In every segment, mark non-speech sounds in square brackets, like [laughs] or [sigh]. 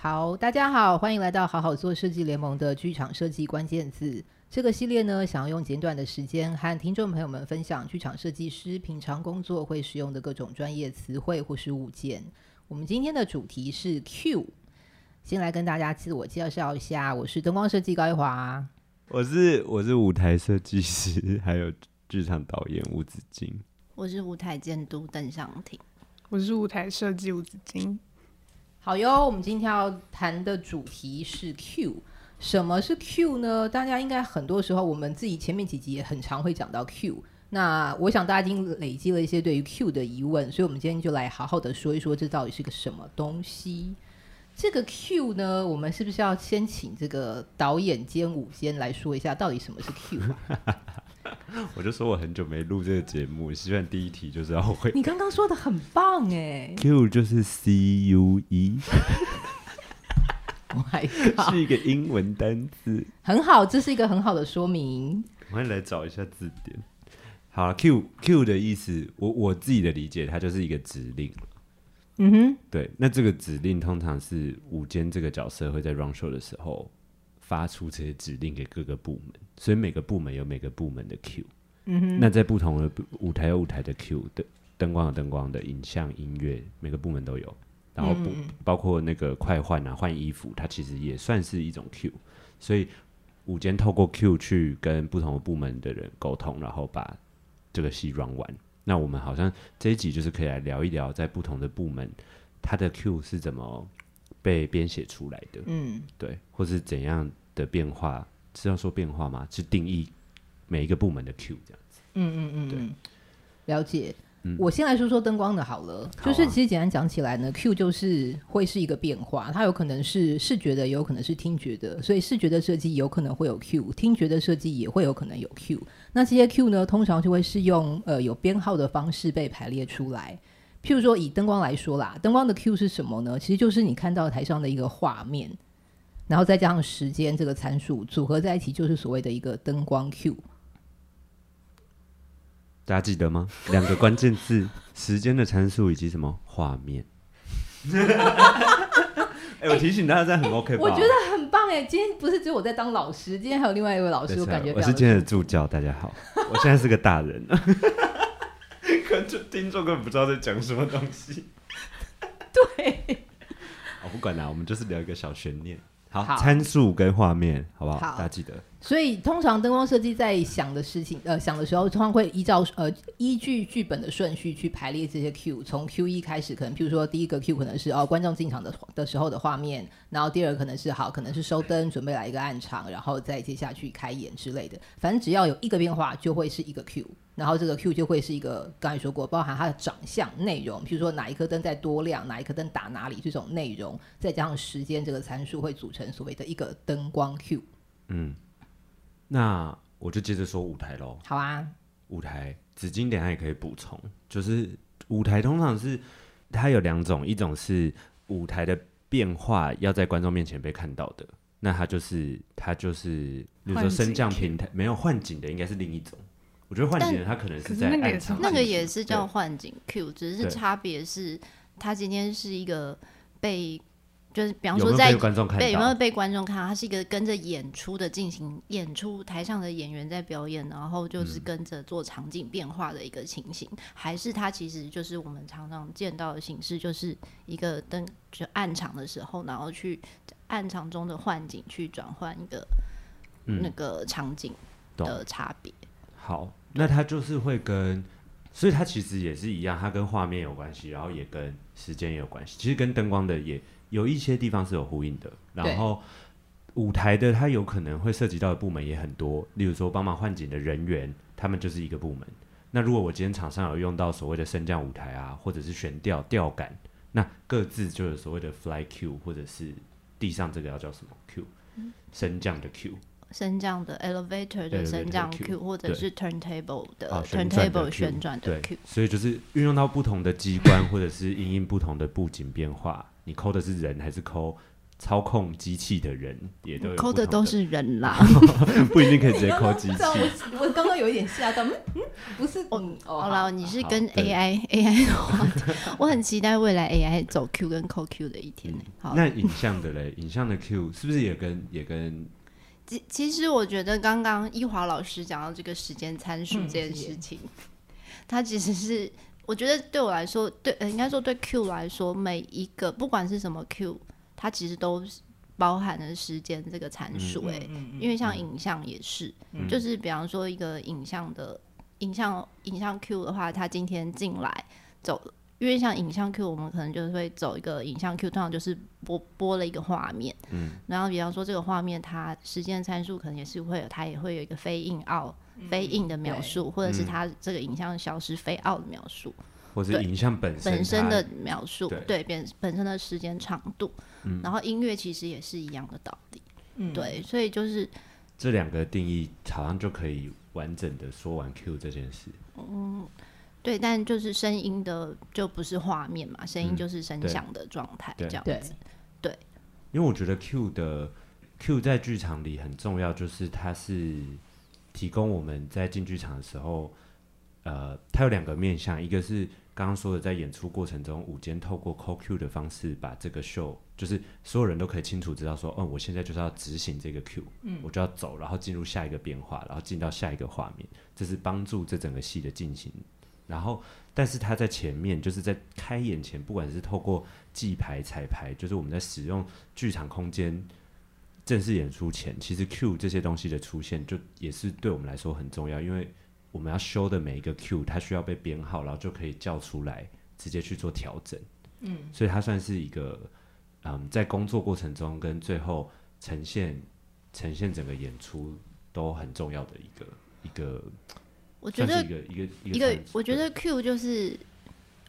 好，大家好，欢迎来到好好做设计联盟的剧场设计关键字这个系列呢，想要用简短的时间和听众朋友们分享剧场设计师平常工作会使用的各种专业词汇或是物件。我们今天的主题是 Q，先来跟大家自我介绍一下，我是灯光设计高一华，我是我是舞台设计师，还有剧场导演吴子金，我是舞台监督邓尚婷，我是舞台设计吴子金。好哟，我们今天要谈的主题是 Q。什么是 Q 呢？大家应该很多时候，我们自己前面几集也很常会讲到 Q。那我想大家已经累积了一些对于 Q 的疑问，所以我们今天就来好好的说一说，这到底是个什么东西？这个 Q 呢，我们是不是要先请这个导演兼舞监来说一下，到底什么是 Q？[laughs] 我就说我很久没录这个节目，希望第一题就是要会。你刚刚说的很棒哎，Q 就是 C U E，[laughs] 是一个英文单词，很好，这是一个很好的说明。我们来找一下字典。好，Q Q 的意思，我我自己的理解，它就是一个指令。嗯哼，对，那这个指令通常是午间这个角色会在 run show 的时候。发出这些指令给各个部门，所以每个部门有每个部门的 Q。嗯哼，那在不同的舞台有舞台的 Q 的灯光有灯光的影像音乐，每个部门都有。然后不包括那个快换啊换衣服，它其实也算是一种 Q。所以午间透过 Q 去跟不同的部门的人沟通，然后把这个戏 run 完。那我们好像这一集就是可以来聊一聊，在不同的部门，它的 Q 是怎么。被编写出来的，嗯，对，或是怎样的变化是要说变化吗？是定义每一个部门的 Q 这样子，嗯嗯嗯，对，了解。嗯，我先来说说灯光的好了，就是其实简单讲起来呢，Q 就是会是一个变化，它有可能是视觉的，也有可能是听觉的，所以视觉的设计有可能会有 Q，听觉的设计也会有可能有 Q。那这些 Q 呢，通常就会是用呃有编号的方式被排列出来。譬如说，以灯光来说啦，灯光的 Q 是什么呢？其实就是你看到台上的一个画面，然后再加上时间这个参数组合在一起，就是所谓的一个灯光 Q。大家记得吗？[laughs] 两个关键字：时间的参数以及什么画面。[laughs] 哎、欸，我提醒大家，这样很 OK 吧？我觉得很棒哎！今天不是只有我在当老师，今天还有另外一位老师，我感觉我是今天的助教。大家好，[laughs] 我现在是个大人。可能就、听众根本不知道在讲什么东西。对，我不管啦，我们就是聊一个小悬念。好，参数跟画面，好不好？好，大家记得。所以，通常灯光设计在想的事情，呃，想的时候，通常会依照呃依据剧本的顺序去排列这些 Q。从 Q 一开始，可能譬如说第一个 Q 可能是哦观众进场的的时候的画面，然后第二个可能是好，可能是收灯准备来一个暗场，然后再接下去开演之类的。反正只要有一个变化，就会是一个 Q。然后这个 Q 就会是一个刚才说过，包含它的长相、内容，譬如说哪一颗灯在多亮，哪一颗灯打哪里，这种内容，再加上时间这个参数，会组成所谓的一个灯光 Q。嗯，那我就接着说舞台喽。好啊，舞台紫金等下也可以补充，就是舞台通常是它有两种，一种是舞台的变化要在观众面前被看到的，那它就是它就是，比如说升降平台没有换景的，应该是另一种。我觉得换景，它可能是在暗场，那个也是叫幻景 Q，只是差别是，它今天是一个被，就是比方说在被观众看到，有没有被观众看到，它是一个跟着演出的进行演出，台上的演员在表演，然后就是跟着做场景变化的一个情形，嗯、还是他其实就是我们常常见到的形式，就是一个灯就暗场的时候，然后去暗场中的幻景去转换一个那个场景的差别。嗯、好。那它就是会跟，所以它其实也是一样，它跟画面有关系，然后也跟时间也有关系。其实跟灯光的也有一些地方是有呼应的。然后舞台的它有可能会涉及到的部门也很多，例如说帮忙换景的人员，他们就是一个部门。那如果我今天场上有用到所谓的升降舞台啊，或者是悬吊吊杆，那各自就有所谓的 fly Q，或者是地上这个要叫什么 Q，升降的 Q。升降的 elevator 的升降 Q，, 或者是 turntable 的、哦、turntable 旋转的 Q，所以就是运用到不同的机关，或者是因应不同的布景变化，你抠的是人还是抠？操控机器的人也都有抠的都是人啦，[laughs] 不一定可以直接抠机器。我 [laughs] 我刚刚有一点吓到，嗯嗯，不是，嗯，好了，你是跟 AI AI 的话，我很期待未来 AI 走 Q 跟抠 Q 的一天呢。好，[laughs] 那影像的嘞，影像的 Q 是不是也跟也跟？其其实我觉得刚刚一华老师讲到这个时间参数这件事情，它其实是我觉得对我来说，对，应该说对 Q 来说，每一个不管是什么 Q。它其实都包含了时间这个参数，哎，因为像影像也是，嗯、就是比方说一个影像的影像影像 Q 的话，它今天进来走，因为像影像 Q，我们可能就会走一个影像 Q，通常就是播播了一个画面，嗯，然后比方说这个画面它时间参数可能也是会有，它也会有一个 fade in out，fade in 的描述，或者是它这个影像消失 fade out 的描述。或是影像本身本身的描述，对，本本身的时间长度，嗯，然后音乐其实也是一样的道理，嗯，对，所以就是这两个定义好像就可以完整的说完 Q 这件事，嗯，对，但就是声音的就不是画面嘛，声音就是声响的状态，这样子，对，因为我觉得 Q 的 Q 在剧场里很重要，就是它是提供我们在进剧场的时候。呃，它有两个面向，一个是刚刚说的，在演出过程中，舞间透过 call Q 的方式，把这个 show，，就是所有人都可以清楚知道说，嗯，我现在就是要执行这个 Q，嗯，我就要走，然后进入下一个变化，然后进到下一个画面，这是帮助这整个戏的进行。然后，但是他在前面，就是在开演前，不管是透过记牌、彩排，就是我们在使用剧场空间正式演出前，其实 Q 这些东西的出现，就也是对我们来说很重要，因为。我们要修的每一个 Q，它需要被编号，然后就可以叫出来，直接去做调整。嗯，所以它算是一个，嗯，在工作过程中跟最后呈现呈现整个演出都很重要的一个一个。我觉得一个一个一个，我觉得 Q 就是，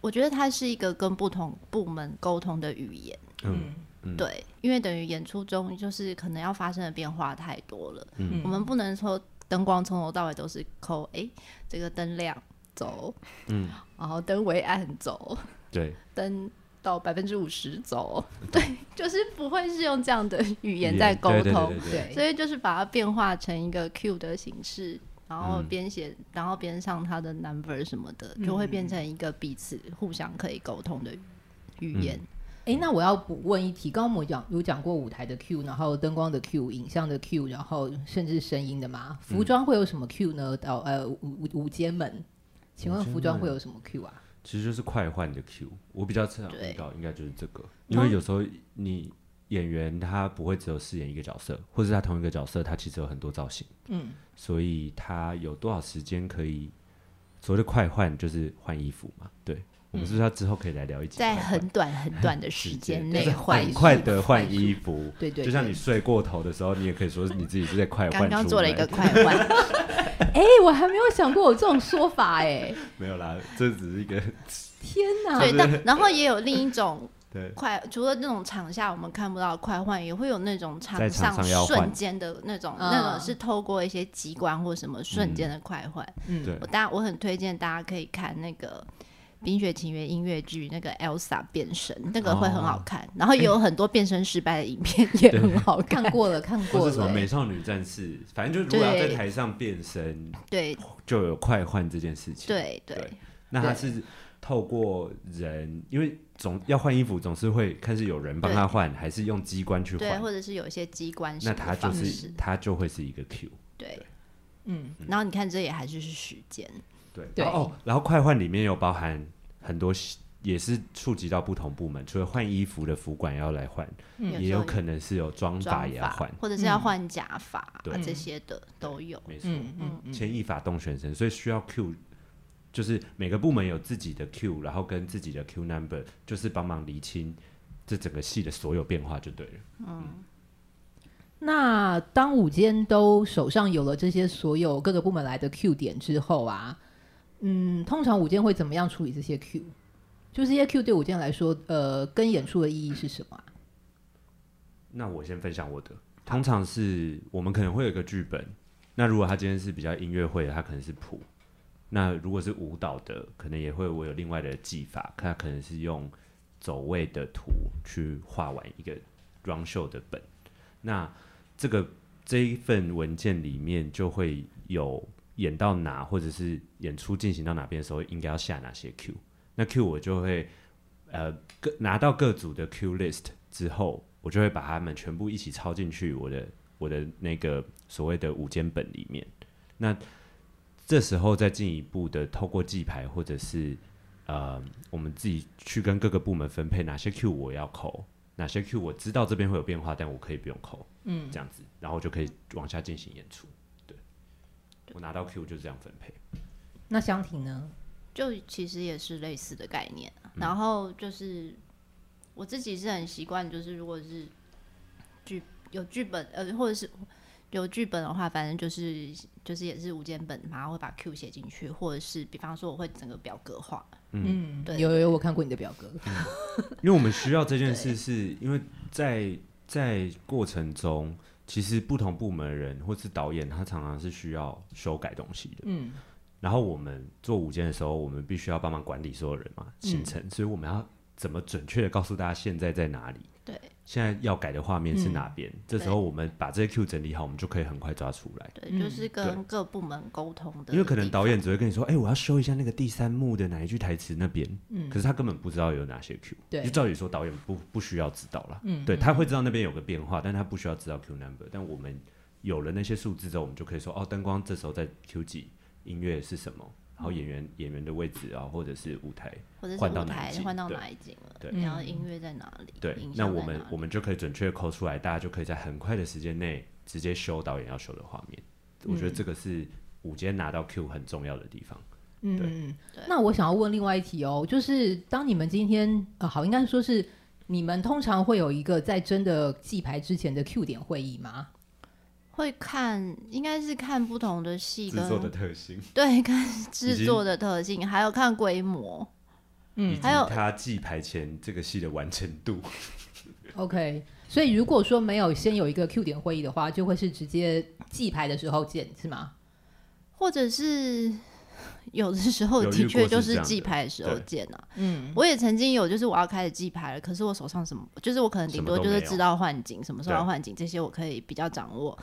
我觉得它是一个跟不同部门沟通的语言。嗯，嗯。对，因为等于演出中就是可能要发生的变化太多了。嗯，我们不能说。灯光从头到尾都是抠，哎、欸，这个灯亮走，嗯，然后灯微暗走，对，灯到百分之五十走，[laughs] 对，就是不会是用这样的语言在沟通，对，所以就是把它变化成一个 Q 的形式，然后编写，嗯、然后编上它的 number 什么的，就会变成一个彼此互相可以沟通的语言。嗯哎，那我要补问一题，刚刚我讲有讲过舞台的 Q，然后灯光的 Q，影像的 Q，然后甚至声音的嘛？服装会有什么 Q 呢？到呃舞舞舞监们，请问服装会有什么 Q 啊？其实就是快换的 Q，我比较常遇到应该就是这个，因为有时候你演员他不会只有饰演一个角色，或者他同一个角色他其实有很多造型，嗯，所以他有多少时间可以所谓的快换，就是换衣服嘛，对。我们是不是要之后可以来聊一集？在很短很短的时间 [laughs] 内换，很快的换衣服。对对，就像你睡过头的时候，你也可以说你自己是在快换。刚刚做了一个快换。[laughs] 哎，我还没有想过有这种说法哎。没有啦，这只是一个。[laughs] 天哪！对，但然后也有另一种快，除了那种场下我们看不到快换，也会有那种场上瞬间的那种，那种是透过一些机关或什么瞬间的快换。嗯，对。我大家我很推荐大家可以看那个。《冰雪奇缘》音乐剧那个 Elsa 变身，那个会很好看，哦、然后也有很多变身失败的影片，也很好看。看过了，看过了。或是什么美少女战士，反正就如果要在台上变身，对，就有快换这件事情。对对，对。那他是透过人，因为总要换衣服，总是会看是有人帮他换，还是用机关去换，对，或者是有一些机关。那他就是他就会是一个 Q。对，嗯，然后你看这也还是是时间。对，哦，然后快换里面有包含很多，也是触及到不同部门，除了换衣服的服管要来换，也有可能是有妆发也要换，或者是要换假发，对。这些的都有。没错，嗯，牵一发动全身，所以需要 Q，就是每个部门有自己的 Q，然后跟自己的 Q number，就是帮忙厘清这整个戏的所有变化就对了。嗯，那当舞间都手上有了这些所有各个部门来的 Q 点之后啊。嗯，通常舞监会怎么样处理这些 Q？就这些 Q 对舞监来说，呃，跟演出的意义是什么？那我先分享我的，通常是我们可能会有一个剧本。那如果他今天是比较音乐会的，他可能是谱。那如果是舞蹈的，可能也会我有另外的技法，他可能是用走位的图去画完一个 run show 的本。那这个这一份文件里面就会有演到哪，或者是演出进行到哪边的时候，应该要下哪些 Q。那 Q 我就会呃各拿到各组的 Q list 之后，我就会把它们全部一起抄进去我的我的那个所谓的五间本里面。那这时候再进一步的透过记牌，或者是呃，我们自己去跟各个部门分配哪些 Q 我要扣，哪些 Q 我知道这边会有变化，但我可以不用扣，嗯，这样子，然后就可以往下进行演出。对，我拿到 Q 就这样分配。那湘婷呢？就其实也是类似的概念，然后就是我自己是很习惯，就是如果是剧有剧本，呃，或者是。有剧本的话，反正就是就是也是无间本，然后会把 Q 写进去，或者是比方说我会整个表格化。嗯，对，有有我看过你的表格。嗯、因为我们需要这件事，是因为在在过程中，其实不同部门的人或是导演，他常常是需要修改东西的。嗯，然后我们做舞间的时候，我们必须要帮忙管理所有人嘛，行程，嗯、所以我们要怎么准确的告诉大家现在在哪里？对。现在要改的画面是哪边？嗯、这时候我们把这些 Q 整理好，我们就可以很快抓出来。对，就是跟各部门沟通的。因为可能导演只会跟你说：“哎、欸，我要修一下那个第三幕的哪一句台词那边。”嗯，可是他根本不知道有哪些 Q。对，就照理说导演不不需要知道了。嗯，对，他会知道那边有个变化，但他不需要知道 Q number。但我们有了那些数字之后，我们就可以说：“哦，灯光这时候在 Q 几，音乐是什么？”然后演员演员的位置啊，或者是舞台，或者是舞台换到哪一景了？对，然后音乐在哪里？对，那我们我们就可以准确抠出来，大家就可以在很快的时间内直接修导演要修的画面。我觉得这个是午间拿到 Q 很重要的地方。嗯，对。那我想要问另外一题哦，就是当你们今天呃，好，应该说是你们通常会有一个在真的记牌之前的 Q 点会议吗？会看，应该是看不同的戏跟制作的特性，对，[laughs] 看制作的特性，还有看规模，嗯，还有他记牌前这个戏的完成度。[laughs] OK，所以如果说没有先有一个 Q 点会议的话，就会是直接记牌的时候见，是吗？或者是？[laughs] 有的时候的确就是记牌的时候见啊，嗯，我也曾经有，就是我要开始记牌了，可是我手上什么，就是我可能顶多就是知道换景，什么时候要换景，这些我可以比较掌握，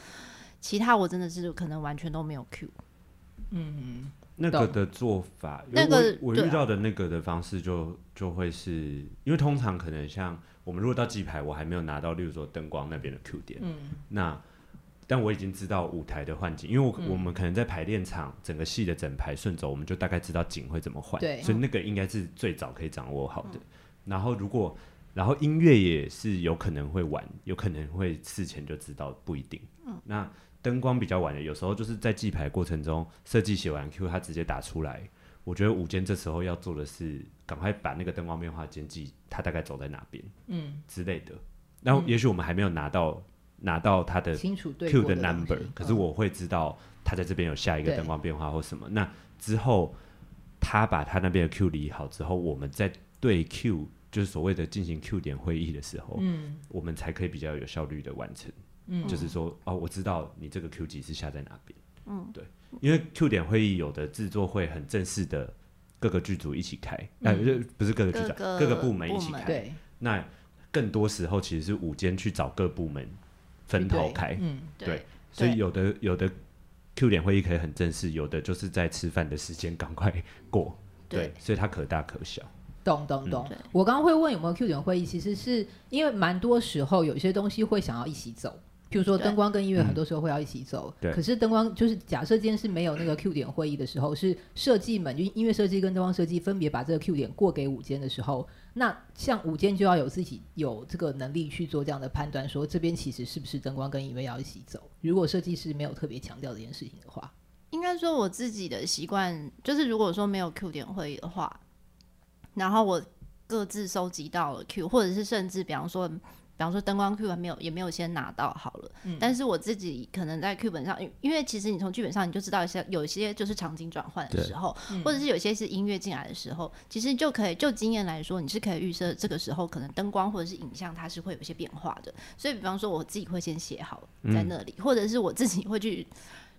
其他我真的是可能完全都没有 Q。嗯，那个的做法，那个我遇到的那个的方式就就会是因为通常可能像我们如果到记牌，我还没有拿到，例如说灯光那边的 Q 点，嗯，那。但我已经知道舞台的换景，因为我、嗯、我们可能在排练场整个戏的整排顺走，我们就大概知道景会怎么换，所以那个应该是最早可以掌握好的。嗯、然后如果然后音乐也是有可能会晚，有可能会事前就知道，不一定。嗯、那灯光比较晚的，有时候就是在记牌过程中设计写完 Q，他直接打出来。我觉得午间这时候要做的是赶快把那个灯光变化监记，他大概走在哪边，嗯之类的。然后也许我们还没有拿到。拿到他的 Q 的 number，可是我会知道他在这边有下一个灯光变化或什么。那之后他把他那边的 Q 理好之后，我们在对 Q，就是所谓的进行 Q 点会议的时候，嗯，我们才可以比较有效率的完成。嗯，就是说哦，我知道你这个 Q 级是下在哪边。嗯，对，因为 Q 点会议有的制作会很正式的各个剧组一起开，哎，不是各个剧组，各个部门一起开。对，那更多时候其实是午间去找各部门。分头开，嗯，对，所以有的有的 Q 点会议可以很正式，有的就是在吃饭的时间赶快过，对，所以它可大可小。懂懂懂。嗯、我刚刚会问有没有 Q 点会议，其实是因为蛮多时候有些东西会想要一起走。譬如说灯光跟音乐很多时候会要一起走，对。可是灯光就是假设今天是没有那个 Q 点会议的时候，是设计们就音乐设计跟灯光设计分别把这个 Q 点过给舞间的时候，那像舞间就要有自己有这个能力去做这样的判断，说这边其实是不是灯光跟音乐要一起走。如果设计师没有特别强调这件事情的话，应该说我自己的习惯就是，如果说没有 Q 点会议的话，然后我各自收集到了 Q，或者是甚至比方说。比方说灯光 Q 还没有也没有先拿到好了，嗯、但是我自己可能在剧本上，因为其实你从剧本上你就知道一些有一些就是场景转换的时候，对或者是有些是音乐进来的时候，其实就可以就经验来说，你是可以预设这个时候可能灯光或者是影像它是会有一些变化的。所以比方说我自己会先写好在那里，嗯、或者是我自己会去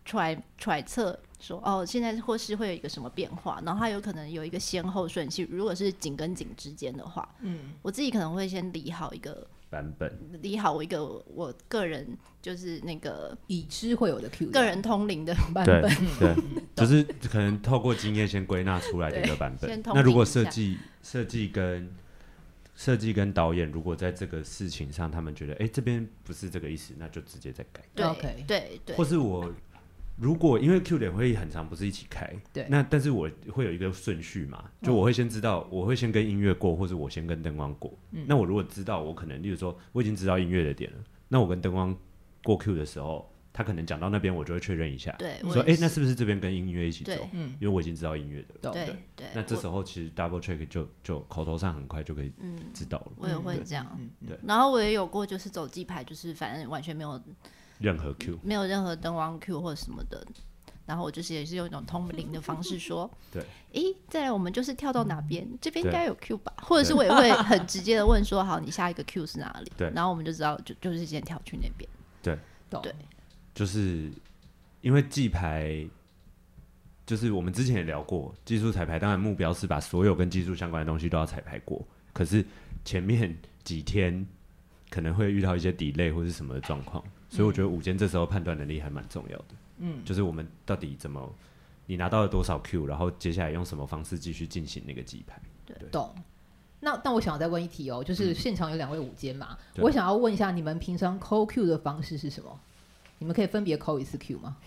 揣 [laughs] 揣测说哦，现在或是会有一个什么变化，然后它有可能有一个先后顺序。如果是景跟景之间的话，嗯，我自己可能会先理好一个。版本理好我一个我个人就是那个已知会有的 Q 个人通灵的版本，对，[laughs] 就是可能透过经验先归纳出来的一个版本。那如果设计设计跟设计跟导演如果在这个事情上，他们觉得哎、欸、这边不是这个意思，那就直接再改。对对对，对或是我。如果因为 Q 点会议很长，不是一起开，对，那但是我会有一个顺序嘛，就我会先知道，我会先跟音乐过，或者我先跟灯光过。嗯，那我如果知道，我可能，例如说，我已经知道音乐的点了，那我跟灯光过 Q 的时候，他可能讲到那边，我就会确认一下，对，说，哎，那是不是这边跟音乐一起走？嗯，因为我已经知道音乐的，对对。那这时候其实 double check 就就口头上很快就可以知道了。我也会这样，对。然后我也有过，就是走记牌，就是反正完全没有任何 Q，没有任何灯光 Q 或者什么的。然后我就是也是用一种通灵的方式说，[laughs] 对，诶，再来我们就是跳到哪边，这边应该有 Q 吧？或者是我也会很直接的问说，好，你下一个 Q 是哪里？对，然后我们就知道就就是先跳去那边。对，对，就是因为记牌，就是我们之前也聊过，技术彩排，当然目标是把所有跟技术相关的东西都要彩排过。可是前面几天可能会遇到一些 delay 或是什么的状况，所以我觉得午间这时候判断能力还蛮重要的。嗯，就是我们到底怎么，你拿到了多少 Q，然后接下来用什么方式继续进行那个记牌？对，懂。那那我想要再问一题哦，就是现场有两位午间嘛，嗯、我想要问一下你们平常扣 Q 的方式是什么？你们可以分别扣一次 Q 吗？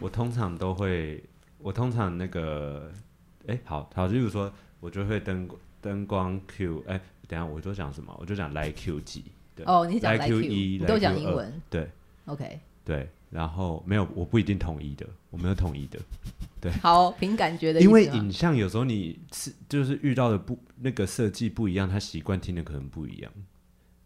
我通常都会，我通常那个，哎、欸，好好，例如说，我就会灯灯光 Q，哎、欸，等下我就讲什么？我就讲来 Q 几？对哦，你讲来 Q 一，你都讲英文？对，OK，对。然后没有，我不一定统一的，我没有统一的，对。好，凭感觉的。因为影像有时候你是就是遇到的不那个设计不一样，他习惯听的可能不一样。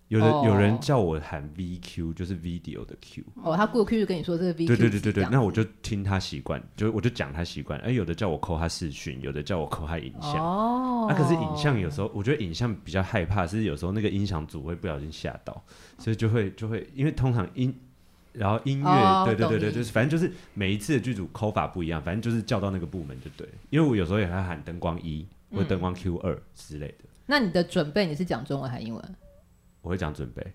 有的、哦、有人叫我喊 VQ，就是 video 的 Q。哦，他过 Q 就跟你说这个 VQ。对对对对对，那我就听他习惯，就我就讲他习惯。哎，有的叫我扣他视讯，有的叫我扣他影像。哦。那、啊、可是影像有时候，我觉得影像比较害怕，是有时候那个音响组会不小心吓到，所以就会就会，因为通常音。然后音乐，哦、对对对对，就是反正就是每一次的剧组抠法不一样，反正就是叫到那个部门就对。因为我有时候也会喊灯光一或灯光 Q 二之类的。嗯、那你的准备你是讲中文还是英文？我会讲准备。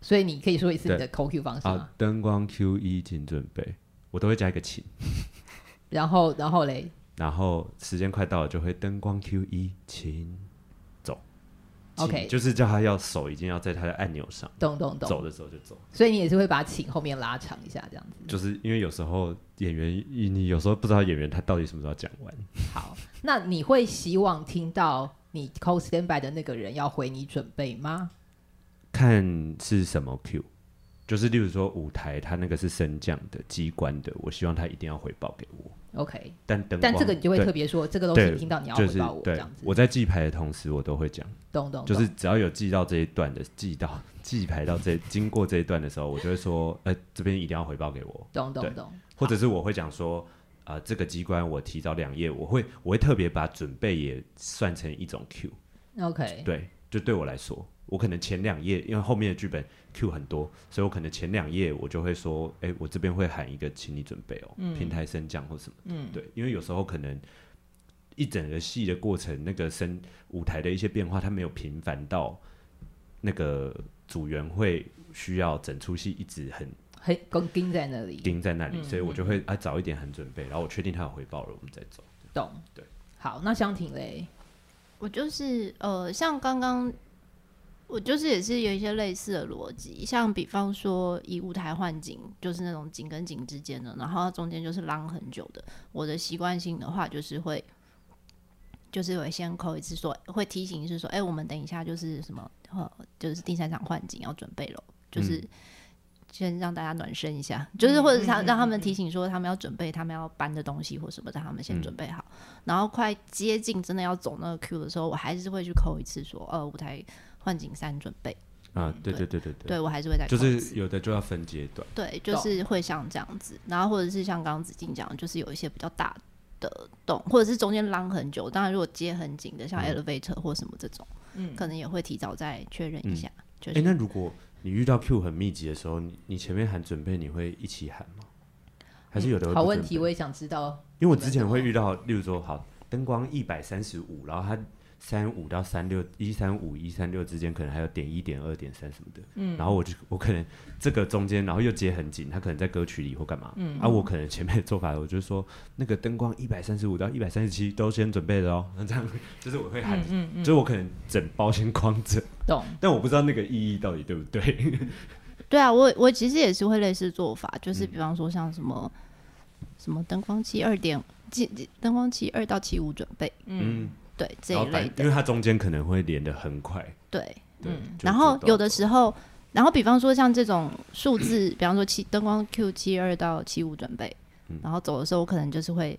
所以你可以说一次你的扣 Q 方式吗？啊，灯光 Q 一，请准备。我都会加一个请。[laughs] 然后，然后嘞？然后时间快到了，就会灯光 Q 一，请走。OK，就是叫他要手已经要在他的按钮上，咚咚咚，走的时候就走。所以你也是会把请后面拉长一下，这样子。就是因为有时候演员，你有时候不知道演员他到底什么时候讲完。好，那你会希望听到你 call standby 的那个人要回你准备吗？看是什么 Q，就是例如说舞台，他那个是升降的机关的，我希望他一定要回报给我。OK，但灯但这个你就会特别说，这个东西听到你要回报我这样子。我在记牌的同时，我都会讲，懂懂。就是只要有记到这一段的，记到记牌到这经过这一段的时候，我就会说，呃，这边一定要回报给我。懂懂懂。或者是我会讲说，啊，这个机关我提早两页，我会我会特别把准备也算成一种 Q。OK，对，就对我来说。我可能前两页，因为后面的剧本 Q 很多，所以我可能前两页我就会说，哎、欸，我这边会喊一个，请你准备哦，嗯、平台升降或什么，嗯，对，因为有时候可能一整个戏的过程，那个升舞台的一些变化，它没有频繁到那个组员会需要整出戏一直很很盯在那里，盯在那里，嗯、所以我就会啊早一点很准备，然后我确定他有回报了，我们再走。懂，对，好，那香婷嘞，我就是呃，像刚刚。我就是也是有一些类似的逻辑，像比方说以舞台换景，就是那种景跟景之间的，然后中间就是浪很久的。我的习惯性的话就是会，就是会先扣一次说，会提醒是说，哎、欸，我们等一下就是什么，呃，就是第三场换景要准备了，就是先让大家暖身一下，就是或者是让让他们提醒说他们要准备他们要搬的东西或什么，让他们先准备好。嗯、然后快接近真的要走那个 Q 的时候，我还是会去扣一次说，呃，舞台换景三准备。啊，对对对对对，对我还是会再就是有的就要分阶段，对，就是会像这样子，然后或者是像刚刚子静讲的，就是有一些比较大的洞，或者是中间拉很久，当然如果接很紧的，像 elevator 或什么这种，嗯，可能也会提早再确认一下。就是欸，那如果你遇到 Q 很密集的时候，你你前面喊准备，你会一起喊吗？还是有的、嗯？好问题，我也想知道，因为我之前会遇到，例如说，好灯光一百三十五，然后它。三五到三六，一三五一三六之间可能还有点一点二点三什么的，嗯，然后我就我可能这个中间，然后又接很紧，他可能在歌曲里或干嘛，嗯，而、啊、我可能前面的做法，我就说那个灯光一百三十五到一百三十七都先准备了哦，那这样就是我会喊，嗯嗯，嗯，就是我可能整包先框着，懂，但我不知道那个意义到底对不对？[laughs] 对啊，我我其实也是会类似做法，就是比方说像什么、嗯、什么灯光器二点，灯光器二到七五准备，嗯。嗯对这一类的，因为它中间可能会连的很快。对，对嗯。然后有的时候，然后比方说像这种数字，比方说七灯光 Q 七二到七五准备、嗯，然后走的时候，我可能就是会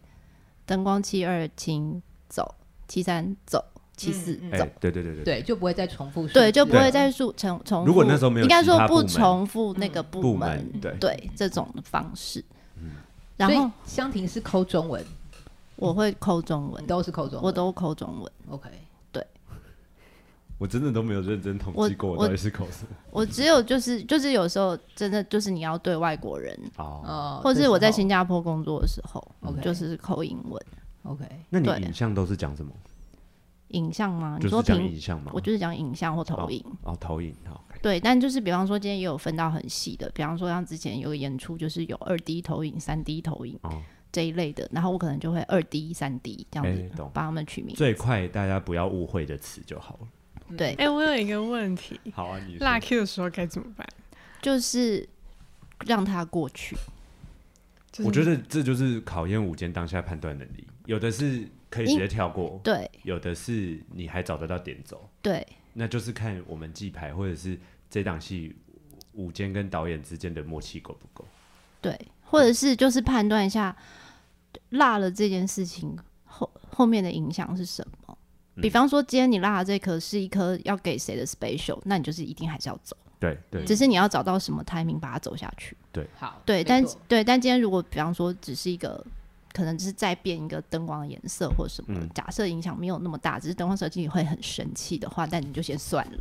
灯光七二请走，七三走，七四走。对对对对对，就不会再重复。对，就不会再数重重复。如果那时候没有，应该说不重复那个部门。嗯、部门对对，这种方式。嗯。然后香婷是抠中文。我会抠中文，都是抠中文，我都抠中文。OK，对，我真的都没有认真统计过，我到底是抠什么。我只有就是就是有时候真的就是你要对外国人哦，或是我在新加坡工作的时候，OK，就是抠英文。OK，那你影像都是讲什么？影像吗？你说讲影像吗？我就是讲影像或投影。哦，投影好。对，但就是比方说今天也有分到很细的，比方说像之前有个演出，就是有二 D 投影、三 D 投影。哦这一类的，然后我可能就会二 D、三 D 这样子帮他们取名。最快大家不要误会的词就好了。对，哎、欸，我有一个问题。[laughs] 好啊，你拉 Q 的时候该怎么办？就是让他过去。我觉得这就是考验舞间当下判断能力。有的是可以直接跳过，对；有的是你还找得到点走，对。那就是看我们记牌或者是这档戏舞间跟导演之间的默契够不够。对，或者是就是判断一下。落了这件事情后后面的影响是什么？比方说，今天你落的这颗是一颗要给谁的 special，那你就是一定还是要走。对对，只是你要找到什么 timing 把它走下去。对，好，对，但对，但今天如果比方说只是一个。可能只是再变一个灯光的颜色或什么，嗯、假设影响没有那么大，只是灯光设计会很生气的话，但你就先算了。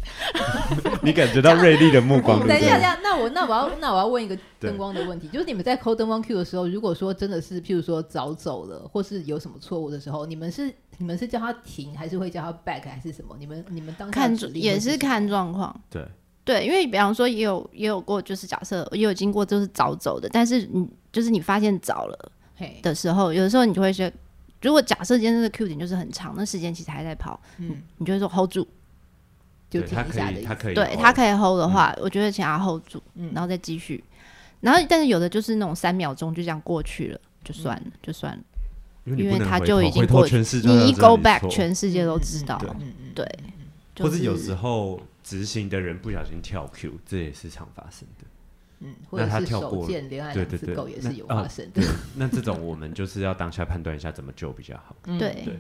[laughs] 你感觉到锐利的目光。等一下，等下，那我那我要那我要问一个灯光的问题，就是你们在抠灯光 Q 的时候，如果说真的是譬如说早走了，或是有什么错误的时候，你们是你们是叫他停，还是会叫他 back，还是什么？你们你们当看也是看状况。对对，因为比方说也有也有过，就是假设也有经过就是早走的，但是你就是你发现早了。的时候，有的时候你就会说，如果假设今天这个 Q 点就是很长，那时间其实还在跑，嗯，你就会说 hold 住，就停一下的意思。他可以，对他可以 hold 的话，嗯、我觉得请他 hold 住，嗯，然后再继续。然后，但是有的就是那种三秒钟就这样过去了，就算了，嗯、就算了，因为他就已经过去，你一 go back，全世界都知道。对，或者有时候执行的人不小心跳 Q，这也是常发生的。嗯，或者是手贱恋爱两次够也是有发生的。那这种我们就是要当下判断一下怎么救比较好。对对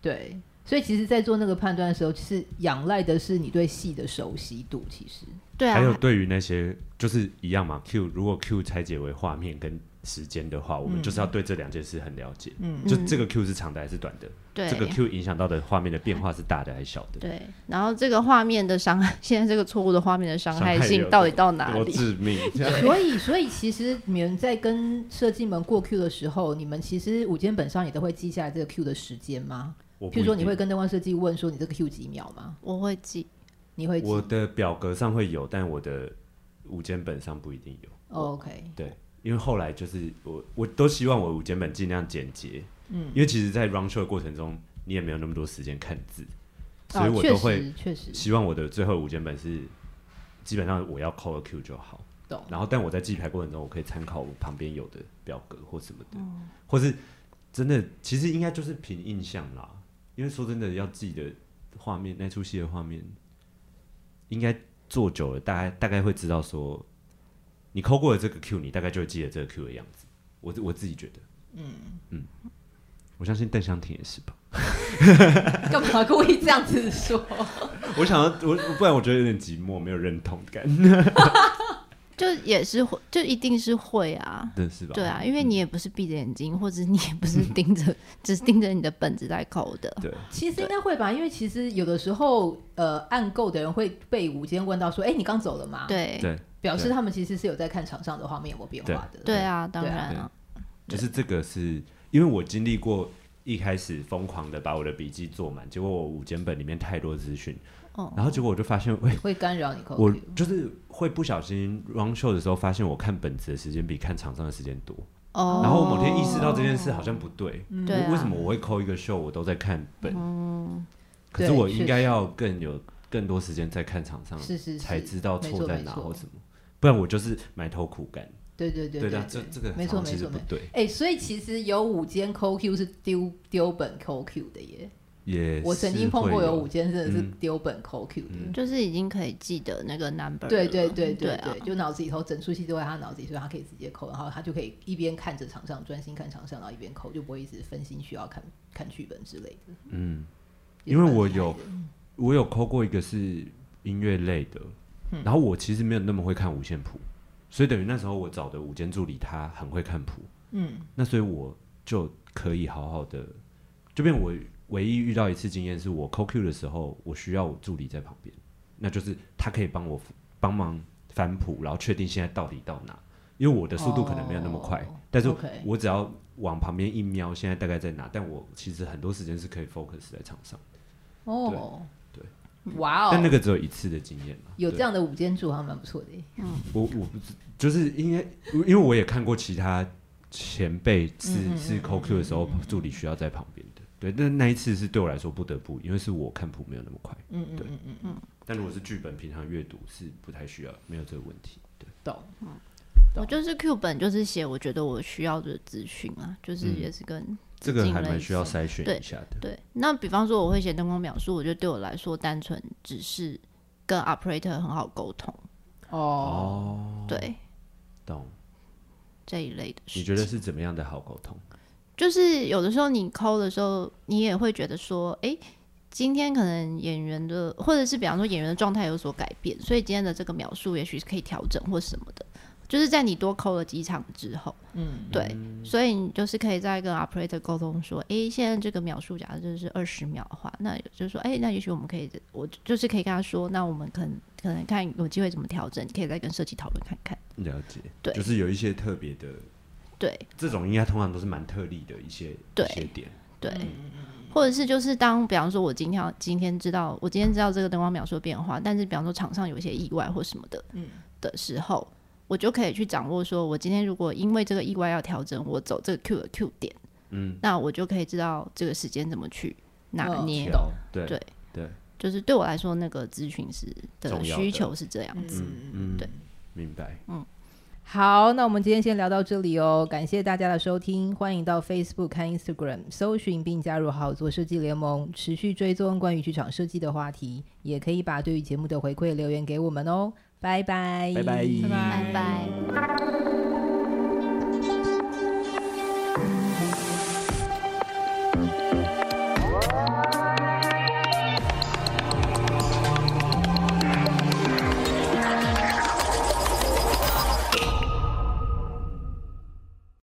对，所以其实，在做那个判断的时候，其实仰赖的是你对戏的熟悉度。其实，对啊，还有对于那些就是一样嘛，Q 如果 Q 拆解为画面跟。时间的话，我们就是要对这两件事很了解。嗯，就这个 Q 是长的还是短的？对，这个 Q 影响到的画面的变化是大的还是小的？对，然后这个画面的伤害，现在这个错误的画面的伤害性到底到哪里？致命。所以，所以其实你们在跟设计们过 Q 的时候，你们其实五间本上也都会记下来这个 Q 的时间吗？譬如说，你会跟灯光设计问说你这个 Q 几秒吗？我会记，你会记？我的表格上会有，但我的五间本上不一定有。Oh, OK，对。因为后来就是我，我都希望我五简本尽量简洁，嗯，因为其实，在 run show 的过程中，你也没有那么多时间看字，所以我都会确实希望我的最后五简本是基本上我要扣个 Q 就好，懂。然后，但我在记牌过程中，我可以参考我旁边有的表格或什么的，嗯，或是真的，其实应该就是凭印象啦。因为说真的，要记的画面那出戏的画面，应该做久了，大概大概会知道说。你抠过了这个 Q，你大概就会记得这个 Q 的样子。我我自己觉得，嗯嗯，我相信邓香婷也是吧。[laughs] 干嘛故意这样子说？[laughs] 我想要我，不然我觉得有点寂寞，没有认同感。[laughs] 就也是会，就一定是会啊，对是吧？对啊，因为你也不是闭着眼睛，嗯、或者你也不是 [laughs] 盯着，只是盯着你的本子在扣的。对，其实应该会吧，因为其实有的时候，呃，按购的人会被午间问到说：“哎、欸，你刚走了吗？”对对，表示他们其实是有在看场上的画面有没有变化的。对，对啊，当然啊，就是这个是因为我经历过一开始疯狂的把我的笔记做满，结果我午间本里面太多资讯。然后结果我就发现，会会干扰你。我就是会不小心 run show 的时候，发现我看本子的时间比看场上的时间多。哦。然后我某天意识到这件事好像不对。对。为什么我会扣一个 show，我都在看本？嗯。可是我应该要更有更多时间在看场上，是是，才知道错在哪或什么。不然我就是埋头苦干。对对对对。这这个没错没错不对。哎，所以其实有五间抠 Q 是丢丢本抠 Q 的耶。我曾经碰过有五间真的是丢本抠 Q 的，嗯、就是已经可以记得那个 number。对对对对对，就脑子里头整出戏都在他脑子里，所以他可以直接扣，然后他就可以一边看着场上专心看场上，然后一边扣，就不会一直分心需要看看剧本之类的。嗯，因为我有我有抠过一个是音乐类的，嗯、然后我其实没有那么会看五线谱，所以等于那时候我找的五间助理他很会看谱，嗯，那所以我就可以好好的，就变我。唯一遇到一次经验是我抠 Q 的时候，我需要我助理在旁边，那就是他可以帮我帮忙翻谱，然后确定现在到底到哪。因为我的速度可能没有那么快，oh, 但是我只要往旁边一瞄，现在大概在哪？但我其实很多时间是可以 focus 在场上。哦，对，哇哦！但那个只有一次的经验嘛，有这样的午间助还蛮不错的。嗯，我我不是就是因为因为我也看过其他前辈是、嗯、是抠 Q 的时候，助理需要在旁边。对，但那一次是对我来说不得不，因为是我看谱没有那么快。嗯嗯嗯嗯嗯。但如果是剧本，平常阅读是不太需要，没有这个问题。对，懂。嗯，我就是 Q 本，就是写我觉得我需要的资讯啊，就是也是跟这个还蛮需要筛选一下的。对，那比方说我会写灯光描述，我觉得对我来说单纯只是跟 operator 很好沟通。哦。对。懂。这一类的事。你觉得是怎么样的好沟通？就是有的时候你抠的时候，你也会觉得说，哎、欸，今天可能演员的，或者是比方说演员的状态有所改变，所以今天的这个描述也许是可以调整或什么的。就是在你多抠了几场之后，嗯，对，嗯、所以你就是可以再跟 operator 沟通说，哎、欸，现在这个描述假设就是二十秒的话，那就是说，哎、欸，那也许我们可以，我就是可以跟他说，那我们可能可能看有机会怎么调整，可以再跟设计讨论看看。了解，对，就是有一些特别的。对，这种应该通常都是蛮特例的一些对一些点，对，嗯、或者是就是当比方说，我今天今天知道我今天知道这个灯光描述变化，但是比方说场上有一些意外或什么的，嗯，的时候，我就可以去掌握说，我今天如果因为这个意外要调整，我走这个 Q 的 Q 点，嗯，那我就可以知道这个时间怎么去拿捏，哦、对对。对，就是对我来说，那个咨询师的需求是这样子，嗯，对，明白，嗯。好，那我们今天先聊到这里哦，感谢大家的收听，欢迎到 Facebook 看 Instagram 搜寻并加入好好做设计联盟，持续追踪关于剧场设计的话题，也可以把对于节目的回馈留言给我们哦，拜拜，拜拜，拜拜。